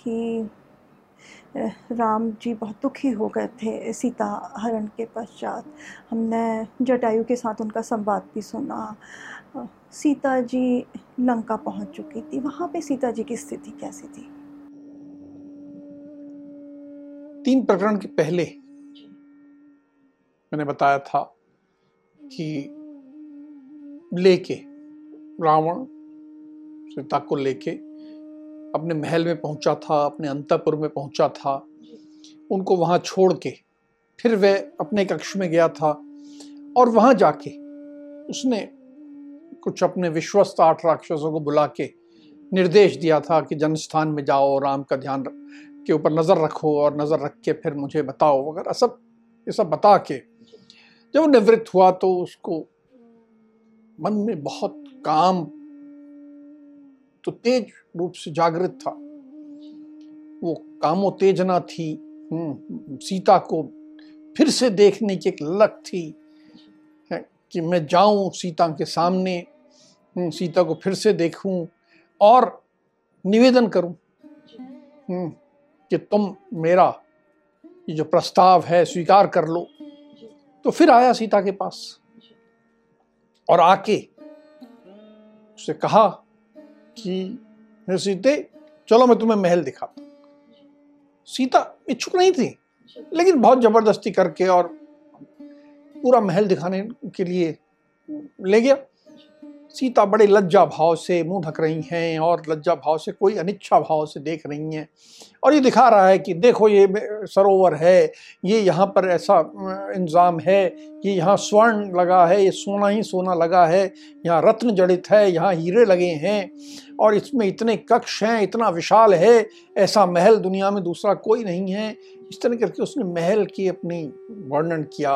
कि राम जी बहुत दुखी हो गए थे, सीता हरण के पश्चात। हमने जटायु के साथ उनका संवाद भी सुना। सीता जी लंका पहुँच चुकी थी। वहाँ पे सीता जी की स्थिति कैसी थी? तीन प्रकरण के पहले मैंने बताया था कि लेके, रावण, सीता को लेके अपने महल में पहुँचा था, अपने अंतपुर में पहुँचा था। उनको वहाँ छोड़ के फिर वह अपने कक्ष में गया था और वहाँ जाके उसने कुछ अपने विश्वस्त आठ राक्षसों को बुला के निर्देश दिया था कि जनस्थान में जाओ राम का ध्यान के ऊपर नज़र रखो और नज़र रख के फिर मुझे बताओ। वगैरह सब ये सब बता के जब वो निवृत्त हुआ तो उसको मन में बहुत काम तो तेज रूप से जागृत था। वो कामोत्तेजना थी हम्म, सीता को फिर से देखने की एक लक थी कि मैं जाऊँ सीता के सामने हम्म, सीता को फिर से देखूँ और निवेदन करूँ हम्म, कि तुम मेरा ये जो प्रस्ताव है स्वीकार कर लो। तो फिर आया सीता के पास और आके उससे कहा कि सीते चलो मैं तुम्हें महल दिखाता सीता इच्छुक नहीं थी, लेकिन बहुत ज़बरदस्ती करके और पूरा महल दिखाने के लिए ले गया। सीता बड़े लज्जा भाव से मुँह ढक रही हैं और लज्जा भाव से कोई अनिच्छा भाव से देख रही हैं। और ये दिखा रहा है कि देखो ये सरोवर है, ये यहाँ पर ऐसा इंतज़ाम है ये यहाँ स्वर्ण लगा है, ये सोना ही सोना लगा है, यहाँ रत्न जड़ित है, यहाँ हीरे लगे हैं और इसमें इतने कक्ष हैं, इतना विशाल है, ऐसा महल दुनिया में दूसरा कोई नहीं है। इस तरह करके उसने महल की अपनी वर्णन किया।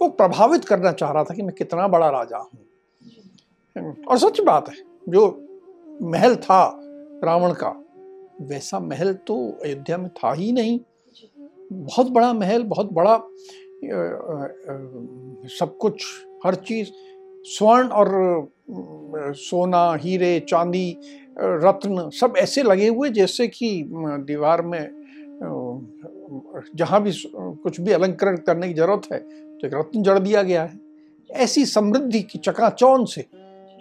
वो प्रभावित करना चाह रहा था कि मैं कितना बड़ा राजा हूँ। और सच बात है जो महल था रावण का वैसा महल तो अयोध्या में था ही नहीं। बहुत बड़ा महल बहुत बड़ा सब कुछ हर चीज़ स्वर्ण और सोना हीरे चांदी रत्न सब ऐसे लगे हुए जैसे कि दीवार में जहाँ भी कुछ भी अलंकरण करने की ज़रूरत है तो एक रत्न जड़ दिया गया है। ऐसी समृद्धि की चकाचौन से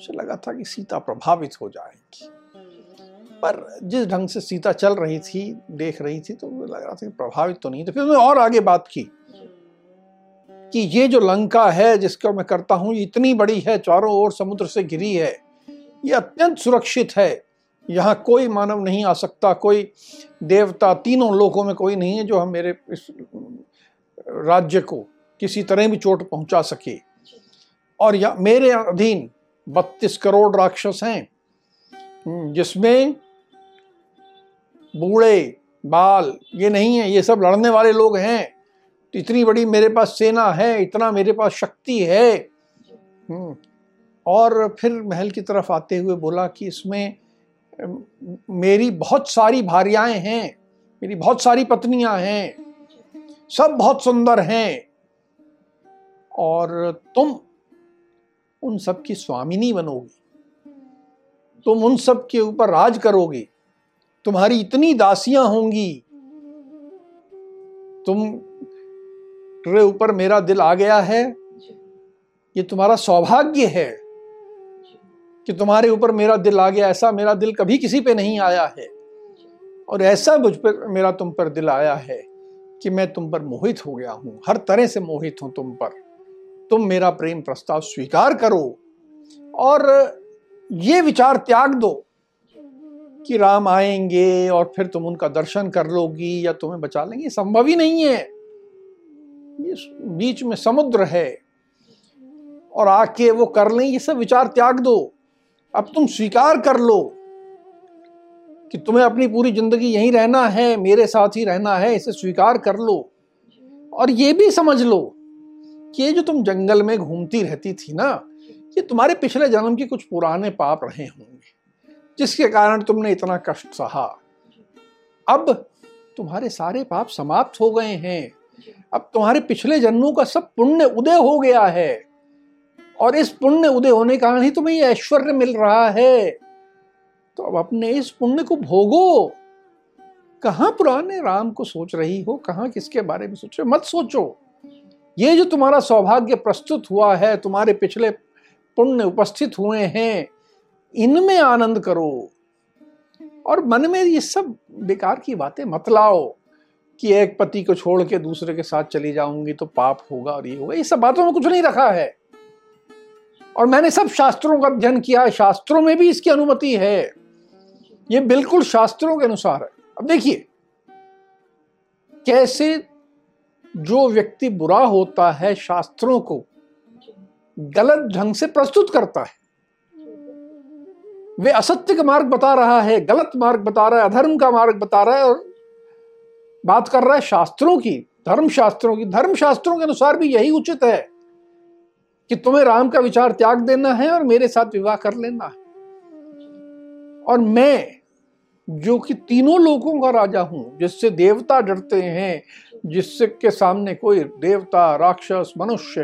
उसे लगा था कि सीता प्रभावित हो जाएगी। पर जिस ढंग से सीता चल रही थी, देख रही थी तो लग रहा था कि प्रभावित तो नहीं तो फिर उन्होंने और आगे बात की कि ये जो लंका है, जिसको मैं करता हूँ इतनी बड़ी है, चारों ओर समुद्र से घिरी है, ये अत्यंत सुरक्षित है। यहाँ कोई मानव नहीं आ सकता, कोई देवता तीनों लोकों में कोई नहीं है जो हम मेरे इस राज्य को किसी तरह भी चोट पहुँचा सके। और या मेरे अधीन बत्तीस करोड़ राक्षस हैं जिसमें बूढ़े बाल ये नहीं है ये सब लड़ने वाले लोग हैं। तो इतनी बड़ी मेरे पास सेना है इतना मेरे पास शक्ति है। हम्म, और फिर महल की तरफ़ आते हुए बोला कि इसमें मेरी बहुत सारी भार्याएँ हैं मेरी बहुत सारी पत्नियाँ हैं सब बहुत सुंदर हैं और तुम उन सब की स्वामिनी बनोगी। तुम उन सब के ऊपर राज करोगे। तुम्हारी इतनी दासियाँ होंगी। तुम रे ऊपर मेरा दिल आ गया है। ये तुम्हारा सौभाग्य है कि तुम्हारे ऊपर मेरा दिल आ गया। ऐसा मेरा दिल कभी किसी पे नहीं आया है। और ऐसा मुझ पर, मेरा तुम पर दिल आया है कि मैं तुम पर मोहित हो गया हूँ। हर तरह से मोहित हूँ तुम पर। तुम मेरा प्रेम प्रस्ताव स्वीकार करो और ये विचार त्याग दो कि राम आएँगे और फिर तुम उनका दर्शन कर लोगी या तुम्हें बचा लेंगे। संभव ही नहीं है। ये बीच में समुद्र है और आके वो कर लें, ये सब विचार त्याग दो। अब तुम स्वीकार कर लो कि तुम्हें अपनी पूरी ज़िंदगी यहीं रहना है, मेरे साथ ही रहना है, इसे स्वीकार कर लो और ये भी समझ लो ये जो तुम जंगल में घूमती रहती थी ना, ये तुम्हारे पिछले जन्म के कुछ पुराने पाप रहे होंगे, जिसके कारण तुमने इतना कष्ट सहा। अब तुम्हारे सारे पाप समाप्त हो गए हैं। अब तुम्हारे पिछले जन्मों का सब पुण्य उदय हो गया है। और इस पुण्य उदय होने के कारण ही तुम्हें ये ऐश्वर्य मिल रहा है। तो अब अपने इस पुण्य को भोगो। कहाँ पुराने राम को सोच रही हो? कहाँ किसके बारे में सोच रहे मत सोचो। ये जो तुम्हारा सौभाग्य प्रस्तुत हुआ है, तुम्हारे पिछले पुण्य उपस्थित हुए हैं, इनमें आनंद करो। और मन में ये सब बेकार की बातें मत लाओ कि एक पति को छोड़ के दूसरे के साथ चली जाऊँगी तो पाप होगा और ये होगा। ये सब बातों में कुछ नहीं रखा है। और मैंने सब शास्त्रों का अध्ययन किया है। शास्त्रों में भी इसकी अनुमति है। ये बिल्कुल शास्त्रों के अनुसार है। अब देखिए, कैसे जो व्यक्ति बुरा होता है शास्त्रों को गलत ढंग से प्रस्तुत करता है। वे असत्य का मार्ग बता रहा है, गलत मार्ग बता रहा है, अधर्म का मार्ग बता रहा है और बात कर रहा है शास्त्रों की धर्म शास्त्रों की। धर्म शास्त्रों के अनुसार भी यही उचित है कि तुम्हें राम का विचार त्याग देना है और मेरे साथ विवाह कर लेना है। और मैं, जो कि तीनों लोगों का राजा हूँ, जिससे देवता डरते हैं जिससे के सामने कोई देवता, राक्षस, मनुष्य,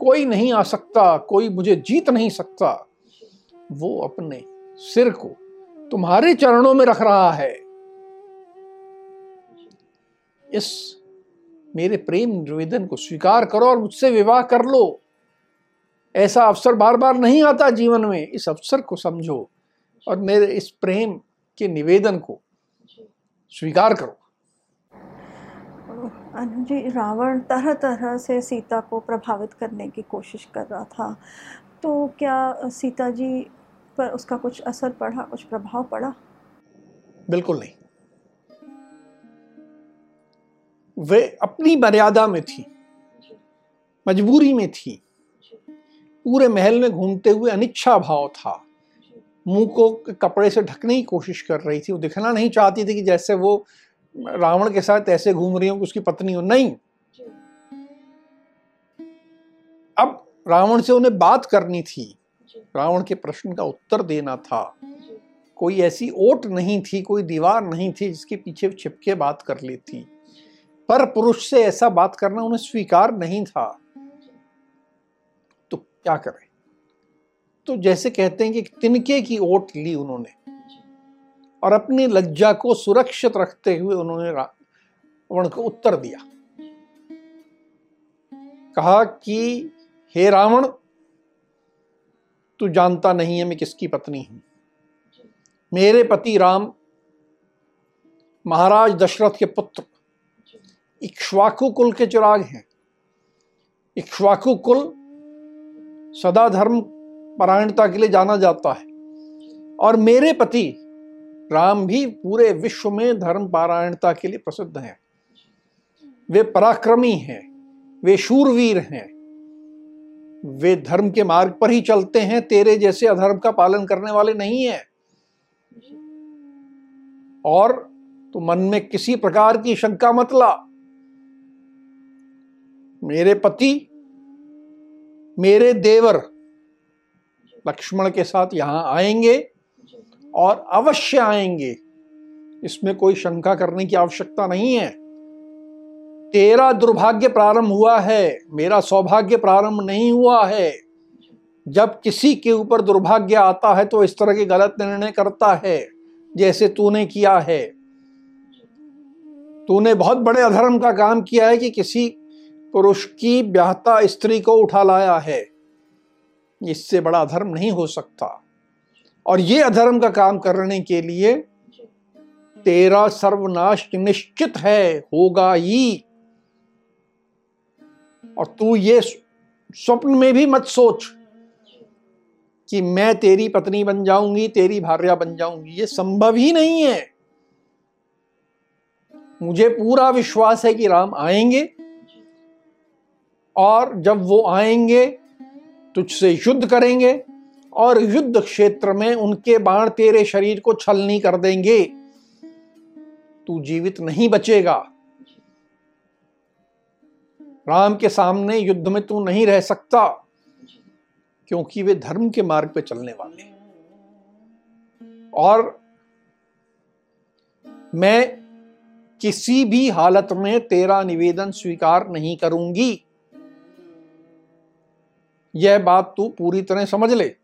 कोई नहीं आ सकता, कोई मुझे जीत नहीं सकता। वो अपने सिर को तुम्हारे चरणों में रख रहा है। इस मेरे प्रेम निवेदन को स्वीकार करो और मुझसे विवाह कर लो। ऐसा अवसर बार बार नहीं आता जीवन में। इस अवसर को समझो और मेरे इस प्रेम के निवेदन को स्वीकार करो। जी रावण तरह तरह से सीता को प्रभावित करने की कोशिश कर रहा था। तो क्या सीता जी पर उसका कुछ असर पड़ा, कुछ प्रभाव पड़ा? बिल्कुल नहीं। वे अपनी मर्यादा में थी, मजबूरी में थी। पूरे महल में घूमते हुए अनिच्छा भाव था। मुँह को, कपड़े से ढकने की कोशिश कर रही थी, वो दिखना नहीं चाहती थी कि जैसे वो रावण के साथ ऐसे घूम रही हो कि उसकी पत्नी हो। नहीं। अब रावण से उन्हें बात करनी थी। रावण के प्रश्न का उत्तर देना था। कोई ऐसी ओट नहीं थी कोई दीवार नहीं थी जिसके पीछे छिपके बात कर लेती। पर पुरुष से ऐसा बात करना उन्हें स्वीकार नहीं था। तो क्या करें? तो जैसे कहते हैं कि तिनके की ओट ली उन्होंने। और अपनी लज्जा को सुरक्षित रखते हुए उन्होंने रावण को उत्तर दिया। कहा कि, हे रावण, तू जानता नहीं है मैं किसकी पत्नी हूँ। मेरे पति राम महाराज दशरथ के पुत्र इक्ष्वाकु कुल के चिराग हैं। इक्ष्वाकु कुल सदा धर्म परायणता के लिए जाना जाता है और मेरे पति राम भी पूरे विश्व में धर्म पारायणता के लिए प्रसिद्ध हैं। वे पराक्रमी हैं, वे शूरवीर हैं। वे धर्म के मार्ग पर ही चलते हैं, तेरे जैसे अधर्म का पालन करने वाले नहीं है। और तो मन में किसी प्रकार की शंका मत ला। मेरे पति, मेरे देवर लक्ष्मण के साथ यहाँ आएँगे और अवश्य आएँगे। इसमें कोई शंका करने की आवश्यकता नहीं है। तेरा दुर्भाग्य प्रारंभ हुआ है, मेरा सौभाग्य प्रारंभ नहीं हुआ है। जब किसी के ऊपर दुर्भाग्य आता है तो इस तरह के गलत निर्णय करता है, जैसे तूने किया है। तूने बहुत बड़े अधर्म का काम किया है कि किसी पुरुष की ब्याहता स्त्री को उठा लाया है। इससे बड़ा अधर्म नहीं हो सकता। और ये अधर्म का काम करने के लिए तेरा सर्वनाश निश्चित है, होगा ही। और तू ये स्वप्न में भी मत सोच कि मैं तेरी पत्नी बन जाऊँगी, तेरी भार्या बन जाऊँगी। ये संभव ही नहीं है। मुझे पूरा विश्वास है कि राम आएँगे। और जब वो आएँगे, तुझसे युद्ध करेंगे। और युद्ध क्षेत्र में उनके बाण तेरे शरीर को छलनी कर देंगे। तू जीवित नहीं बचेगा। राम के सामने युद्ध में तू नहीं रह सकता, क्योंकि वे धर्म के मार्ग पे चलने वाले और मैं किसी भी हालत में तेरा निवेदन स्वीकार नहीं करूँगी। यह बात तू पूरी तरह समझ ले।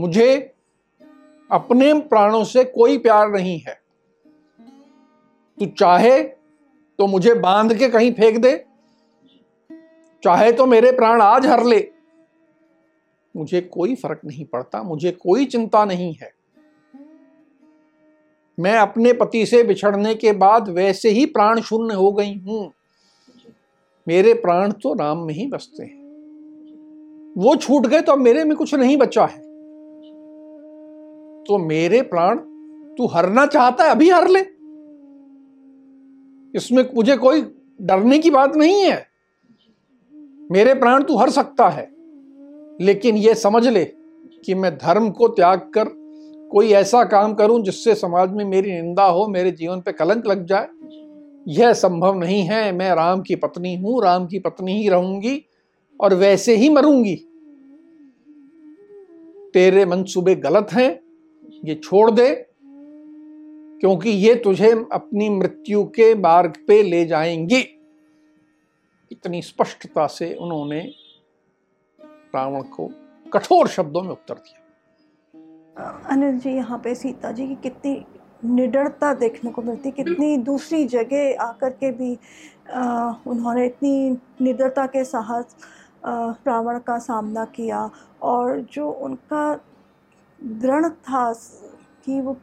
मुझे अपने प्राणों से कोई प्यार नहीं है। तू चाहे तो मुझे बाँध के कहीं फेंक दे। चाहे तो मेरे प्राण आज हर ले। मुझे कोई फ़र्क नहीं पड़ता, मुझे कोई चिंता नहीं है। मैं अपने पति से बिछड़ने के बाद वैसे ही प्राण शून्य हो गई हूँ। मेरे प्राण तो राम में ही बसते हैं। वो छूट गए तो अब मेरे में कुछ नहीं बचा है। तो मेरे प्राण तू हरना चाहता है, अभी हर ले। इसमें मुझे कोई डरने की बात नहीं है। मेरे प्राण तू हर सकता है, लेकिन यह समझ ले कि मैं धर्म को त्याग कर कोई ऐसा काम करूँ जिससे समाज में मेरी निंदा हो, मेरे जीवन पे कलंक लग जाए। यह संभव नहीं है, मैं राम की पत्नी हूँ, राम की पत्नी ही रहूँगी और वैसे ही मरूँगी। तेरे मनसूबे गलत हैं ये छोड़ दे क्योंकि ये तुझे अपनी मृत्यु के मार्ग पे ले जाएँगी। इतनी स्पष्टता से उन्होंने रावण को कठोर शब्दों में उत्तर दिया। अनिल जी यहाँ पे सीता जी की कितनी निडरता देखने को मिलती कितनी दूसरी जगह आकर के भी आ, उन्होंने इतनी निडरता के साहस रावण का सामना किया और जो उनका दृढ़ था कि वो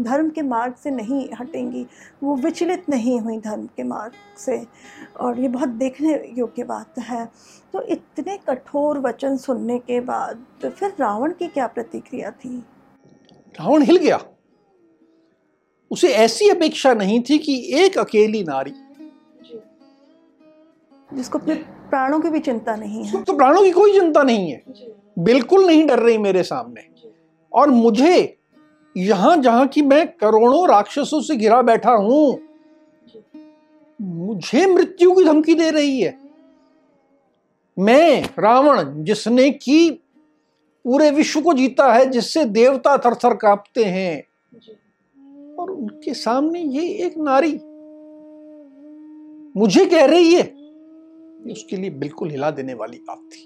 धर्म के मार्ग से नहीं हटेंगी। वो विचलित नहीं हुई धर्म के मार्ग से। और ये बहुत देखने योग्य बात है। तो इतने कठोर वचन सुनने के बाद तो फिर रावण की क्या प्रतिक्रिया थी? रावण हिल गया। उसे ऐसी अपेक्षा नहीं थी कि एक अकेली नारी। जिसको अपने प्राणों की भी चिंता नहीं है। तो प्राणों की कोई चिंता नहीं है। बिल्कुल नहीं डर रही मेरे सामने। और मुझे यहाँ जहाँ की मैं करोड़ों राक्षसों से घिरा बैठा हूँ मुझे मृत्यु की धमकी दे रही है। मैं रावण जिसने की पूरे विश्व को जीता है जिससे देवता थर थर कांपते हैं और उनके सामने ये एक नारी मुझे कह रही है उसके लिए बिल्कुल हिला देने वाली बात थी।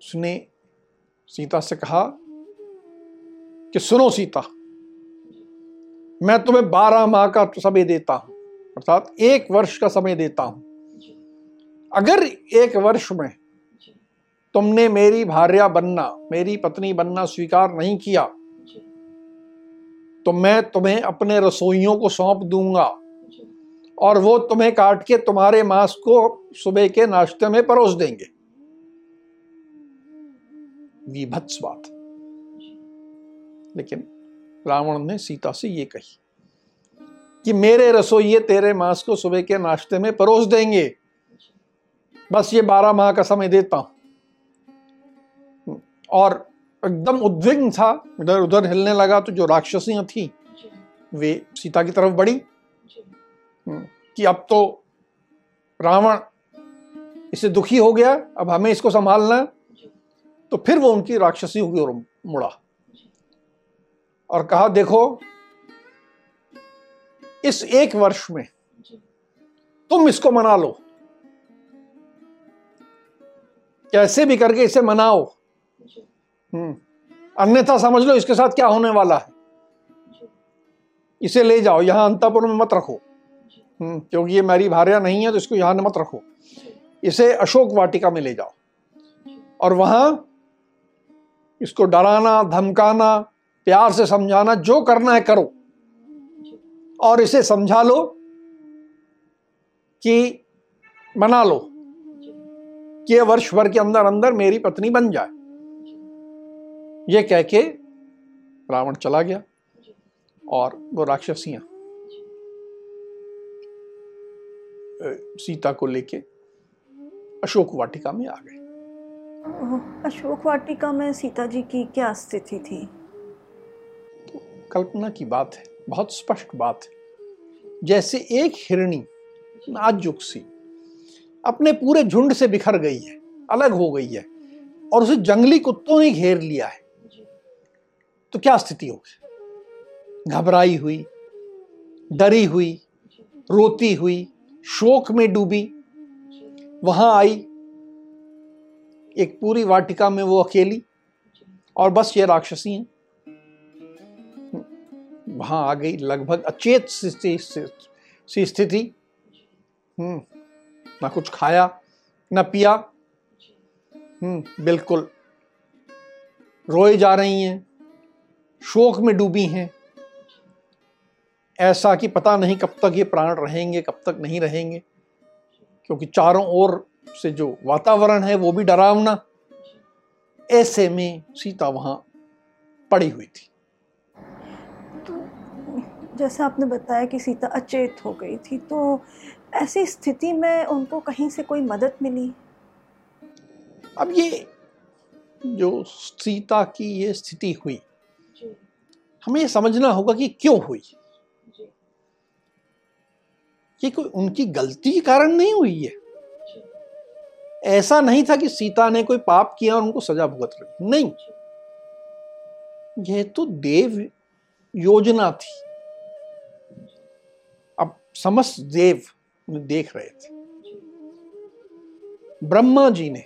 उसने सीता से कहा कि सुनो सीता, मैं तुम्हें बारह माह का समय देता हूँ, अर्थात एक वर्ष का समय देता हूँ। अगर एक वर्ष में तुमने मेरी भार्या बनना, मेरी पत्नी बनना स्वीकार नहीं किया तो मैं तुम्हें अपने रसोइयों को सौंप दूँगा और वो तुम्हें काट के तुम्हारे मांस को सुबह के नाश्ते में परोस देंगे। विभत्स बात लेकिन रावण ने सीता से ये कही कि मेरे रसोइये तेरे मांस को सुबह के नाश्ते में परोस देंगे। बस ये बारह माह का समय देता हूँ। और एकदम उद्विग्न था, इधर उधर हिलने लगा तो जो राक्षसियाँ थी, वे सीता की तरफ़ बढ़ी। कि अब तो रावण इससे दुखी हो गया, अब हमें इसको संभालना तो फिर वो उनकी राक्षसी की ओर मुड़ा। और कहा देखो इस एक वर्ष में तुम इसको मना लो। कैसे भी करके इसे मनाओ। हम्म। अन्यथा समझ लो इसके साथ क्या होने वाला है। इसे ले जाओ यहाँ अंतापुर में मत रखो। हम्म, क्योंकि ये मेरी भार्या नहीं है तो इसको यहाँ मत रखो। इसे अशोक वाटिका में ले जाओ। और वहाँ इसको डराना, धमकाना, प्यार से समझाना, जो करना है करो। और इसे समझा लो कि बना लो कि वर्ष भर के अंदर अंदर मेरी पत्नी बन जाए। ये कह के रावण चला गया और वो राक्षसियाँ सीता को लेके अशोक वाटिका में आ गए। अशोक वाटिका में सीता जी की क्या स्थिति थी? तो कल्पना की बात है, बहुत स्पष्ट बात है। जैसे एक हिरणी नाजुक सी, अपने पूरे झुंड से बिखर गई है, अलग हो गई है, और उसे जंगली कुत्तों ने घेर लिया है। तो क्या स्थिति होगी? घबराई हुई, डरी हुई, रोती हुई, शोक में डूबी, वहाँ आई एक पूरी वाटिका में वो अकेली और बस ये राक्षसी हैं। वहाँ आ गई लगभग अचेत सी स्थिति। हम्म ना कुछ खाया, ना पिया। हम्म बिल्कुल रोए जा रही हैं, शोक में डूबी हैं। ऐसा कि पता नहीं कब तक ये प्राण रहेंगे, कब तक नहीं रहेंगे, क्योंकि चारों ओर से जो वातावरण है वो भी डरावना ऐसे में सीता वहाँ पड़ी हुई थी। तो जैसा आपने बताया कि सीता अचेत हो गई थी तो ऐसी स्थिति में उनको कहीं से कोई मदद मिली? अब ये जो सीता की ये स्थिति हुई हमें ये समझना होगा कि क्यों हुई। ये कोई उनकी गलती के कारण नहीं हुई है? ऐसा नहीं था कि सीता ने कोई पाप किया और उनको सजा भुगत रही नहीं। यह तो देव योजना थी। अब समस्त देव देख रहे थे। ब्रह्मा जी ने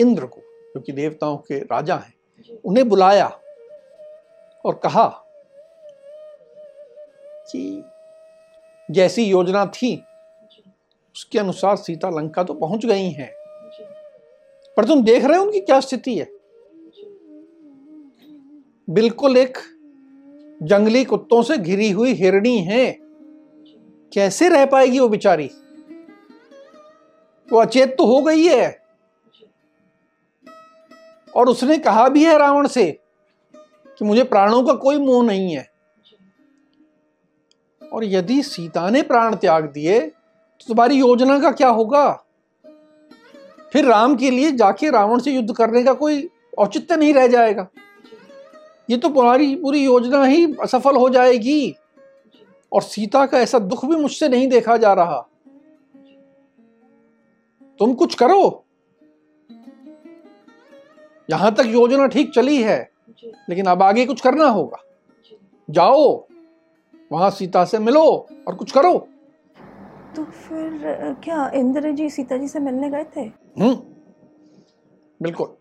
इंद्र को, क्योंकि देवताओं के राजा हैं, उन्हें बुलाया और कहा कि जैसी योजना थी उसके अनुसार सीता लंका तो पहुँच गई हैं। पर तुम देख रहे हो उनकी क्या स्थिति है? बिल्कुल एक जंगली कुत्तों से घिरी हुई हिरणी है। कैसे रह पाएगी वो बिचारी? वो अचेत तो हो गई है। और उसने कहा भी है रावण से कि मुझे प्राणों का कोई मोह नहीं है। और यदि सीता ने प्राण त्याग दिए तुम्हारी योजना का क्या होगा? फिर राम के लिए जाके रावण से युद्ध करने का कोई औचित्य नहीं रह जाएगा। ये तो तुम्हारी पूरी योजना ही असफल हो जाएगी। और सीता का ऐसा दुख भी मुझसे नहीं देखा जा रहा। तुम कुछ करो। यहाँ तक योजना ठीक चली है, लेकिन अब आगे कुछ करना होगा। जाओ, वहाँ सीता से मिलो और कुछ करो। तो फिर क्या इंद्र जी सीता जी से मिलने गए थे? हम्म। बिल्कुल।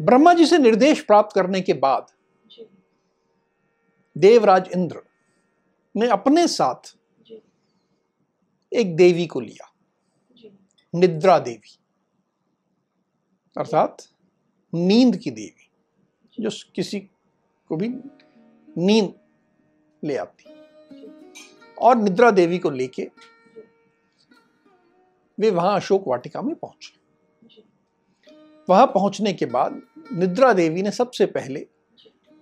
ब्रह्मा जी से निर्देश प्राप्त करने के बाद देवराज इंद्र ने अपने साथ एक देवी को लिया। निद्रा देवी। अर्थात नींद की देवी जो किसी को भी नींद ले आती। और निद्रा देवी को लेके वे वहाँ अशोक वाटिका में पहुँचे। वहाँ पहुँचने के बाद निद्रा देवी ने सबसे पहले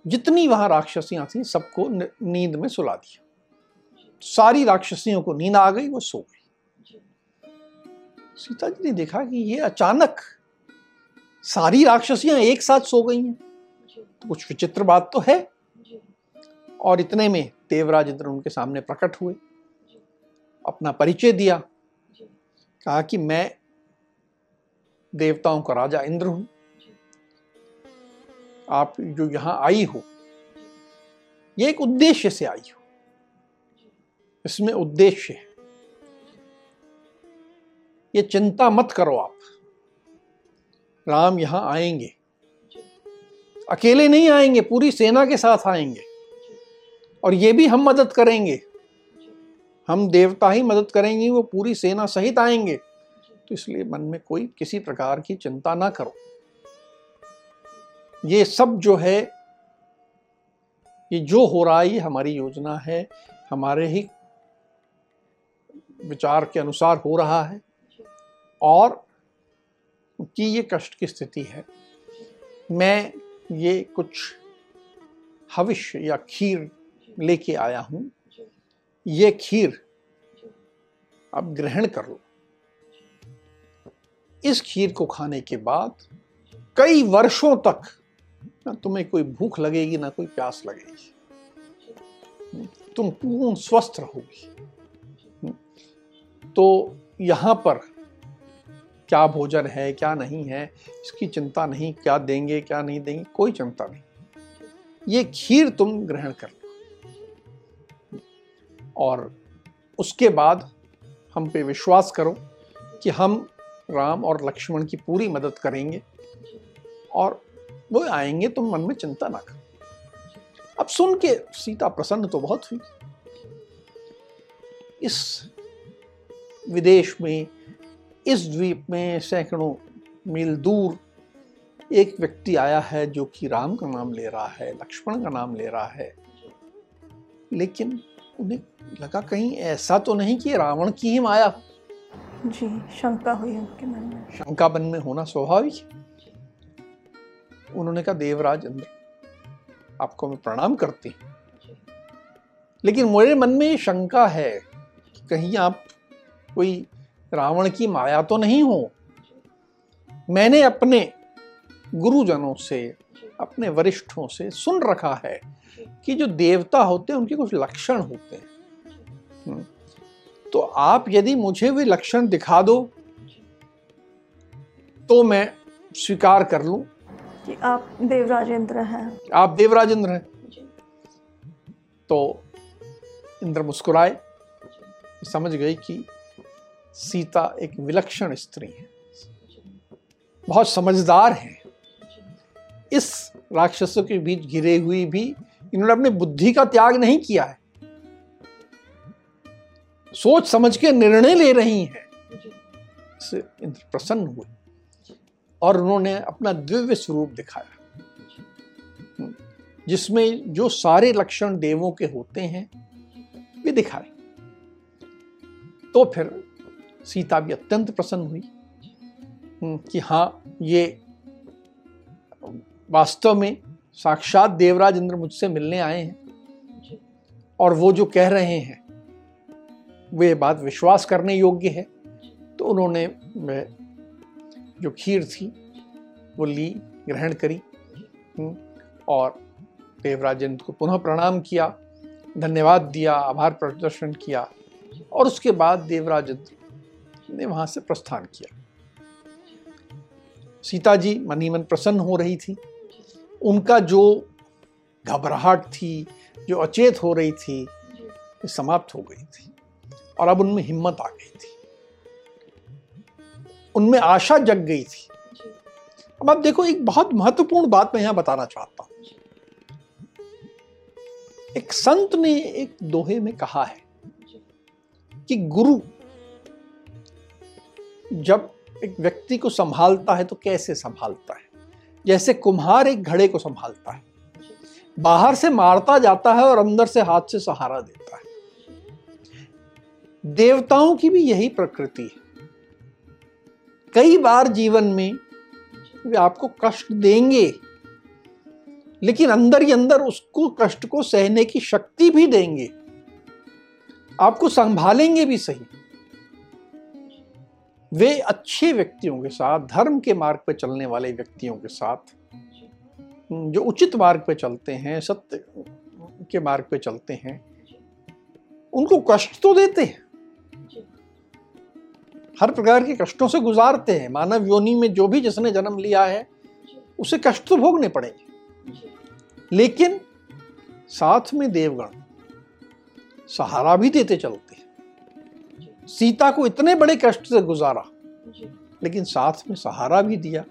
जितनी वहाँ राक्षसियाँ थी सबको नींद में सुला दिया। सारी राक्षसियों को नींद आ गई, वो सो गई। सीता जी ने देखा कि ये अचानक सारी राक्षसियाँ एक साथ सो गई हैं। तो कुछ विचित्र बात तो है और इतने में देवराज इंद्र उनके सामने प्रकट हुए। अपना परिचय दिया। कहा कि मैं देवताओं का राजा इंद्र हूँ। आप जो यहाँ आई हो, ये एक उद्देश्य से आई हो। इसमें उद्देश्य है। ये चिंता मत करो आप। राम यहाँ आएँगे। अकेले नहीं आएँगे, पूरी सेना के साथ आएँगे। और ये भी हम मदद करेंगे। हम देवता ही मदद करेंगे वो पूरी सेना सहित आएँगे। तो इसलिए मन में कोई किसी प्रकार की चिंता ना करो। ये सब जो है ये जो हो रहा है ये हमारी योजना है। हमारे ही विचार के अनुसार हो रहा है। और कि ये कष्ट की स्थिति है। मैं ये कुछ हविष्य या खीर लेके आया हूँ, ये खीर अब ग्रहण कर लो। इस खीर को खाने के बाद कई वर्षों तक ना तुम्हें कोई भूख लगेगी, ना कोई प्यास लगेगी। तुम पूर्ण स्वस्थ रहोगी। तो यहाँ पर क्या भोजन है, क्या नहीं है, इसकी चिंता नहीं, क्या देंगे, क्या नहीं देंगे, कोई चिंता नहीं। ये खीर तुम ग्रहण कर लो। और उसके बाद हम पे विश्वास करो कि हम राम और लक्ष्मण की पूरी मदद करेंगे और वो आएँगे, तुम मन में चिंता ना करो। अब सुन के सीता प्रसन्न तो बहुत हुई। इस विदेश में, इस द्वीप में सैकड़ों मील दूर एक व्यक्ति आया है जो कि राम का नाम ले रहा है, लक्ष्मण का नाम ले रहा है। लेकिन उन्हें लगा कहीं ऐसा तो नहीं कि रावण की ही माया। जी शंका हुई उनके मन में। शंका मन में होना स्वाभाविक उन्होंने कहा देवराज इंद्र आपको मैं प्रणाम करती लेकिन मेरे मन में ये शंका है कि कहीं आप कोई रावण की माया तो नहीं हो? मैंने अपने गुरुजनों से अपने वरिष्ठों से सुन रखा है। कि जो देवता होते हैं उनके कुछ लक्षण होते हैं। हम्म। तो आप यदि मुझे वे लक्षण दिखा दो तो मैं स्वीकार कर लूँ। कि आप देवराजेंद्र हैं। आप देवराजेंद्र हैं। तो इंद्र मुस्कुराए। समझ गई कि सीता एक विलक्षण स्त्री है। बहुत समझदार है। इस राक्षसों के बीच घिरे हुई भी इन्होंने अपनी बुद्धि का त्याग नहीं किया है। सोच समझ के निर्णय ले रही हैं। इससे इंद्र प्रसन्न हुए। और उन्होंने अपना दिव्य स्वरूप दिखाया। जिसमें जो सारे लक्षण देवों के होते हैं वे दिखाए। तो फिर सीता भी अत्यंत प्रसन्न हुई। कि हाँ ये वास्तव में साक्षात देवराज इंद्र मुझसे मिलने आए हैं। और वो जो कह रहे हैं वे बात विश्वास करने योग्य है। तो उन्होंने जो खीर थी वो ली ग्रहण करी और देवराज इंद्र को पुनः प्रणाम किया धन्यवाद दिया आभार प्रदर्शन किया और उसके बाद देवराज इंद्र ने वहाँ से प्रस्थान किया। सीता जी। मन ही मन प्रसन्न हो रही थी। उनका जो घबराहट थी जो अचेत हो रही थी समाप्त हो गई थी और अब उनमें हिम्मत आ गई थी। उनमें आशा जग गई थी। अब आप देखो एक बहुत महत्वपूर्ण बात मैं यहाँ बताना चाहता हूँ। एक संत ने एक दोहे में कहा है कि गुरु जब एक व्यक्ति को संभालता है तो कैसे संभालता है? जैसे कुम्हार एक घड़े को संभालता है। बाहर से मारता जाता है और अंदर से हाथ से सहारा देता है। देवताओं की भी यही प्रकृति है। कई बार जीवन में वे आपको कष्ट देंगे, लेकिन अंदर ही अंदर उसको कष्ट को सहने की शक्ति भी देंगे। आपको संभालेंगे भी सही। वे अच्छे व्यक्तियों के साथ, धर्म के मार्ग पर चलने वाले व्यक्तियों के साथ, जो उचित मार्ग पर चलते हैं, सत्य के मार्ग पर चलते हैं, उनको कष्ट तो देते हैं। हर प्रकार के कष्टों से गुजारते हैं। मानव योनि में जो भी जिसने जन्म लिया है, उसे कष्ट तो भोगने पड़ेंगे। लेकिन साथ में देवगण सहारा भी देते चलते हैं। सीता को इतने बड़े कष्ट से गुजारा लेकिन साथ में सहारा भी दिया।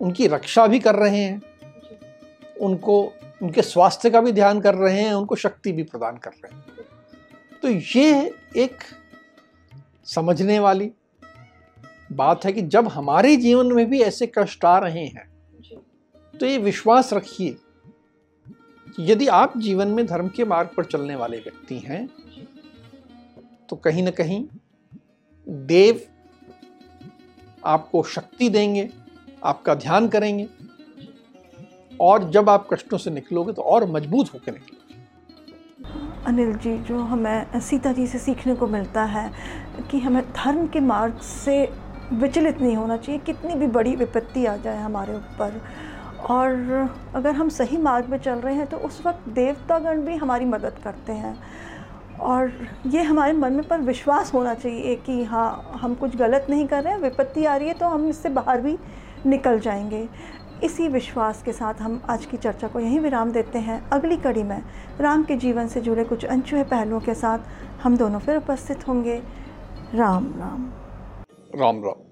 उनकी रक्षा भी कर रहे हैं। उनको उनके स्वास्थ्य का भी ध्यान कर रहे हैं उनको शक्ति भी प्रदान कर रहे हैं। तो ये एक समझने वाली बात है कि जब हमारे जीवन में भी ऐसे कष्ट आ रहे हैं तो ये विश्वास रखिए यदि आप जीवन में धर्म के मार्ग पर चलने वाले व्यक्ति हैं तो कहीं ना कहीं देव आपको शक्ति देंगे, आपका ध्यान करेंगे और जब आप कष्टों से निकलोगे तो और मज़बूत होकर निकलोगे। अनिल जी, जो हमें सीता जी से सीखने को मिलता है कि हमें धर्म के मार्ग से विचलित नहीं होना चाहिए, कितनी भी बड़ी विपत्ति आ जाए हमारे ऊपर। और अगर हम सही मार्ग में चल रहे हैं तो उस वक्त देवतागण भी हमारी मदद करते हैं। और ये हमारे मन में पर विश्वास होना चाहिए कि हाँ हम कुछ गलत नहीं कर रहे हैं, विपत्ति आ रही है तो हम इससे बाहर भी निकल जाएँगे। इसी विश्वास के साथ हम आज की चर्चा को यहीं विराम देते हैं। अगली कड़ी में राम के जीवन से जुड़े कुछ अनछुए पहलुओं के साथ हम दोनों फिर उपस्थित होंगे। राम राम। राम राम।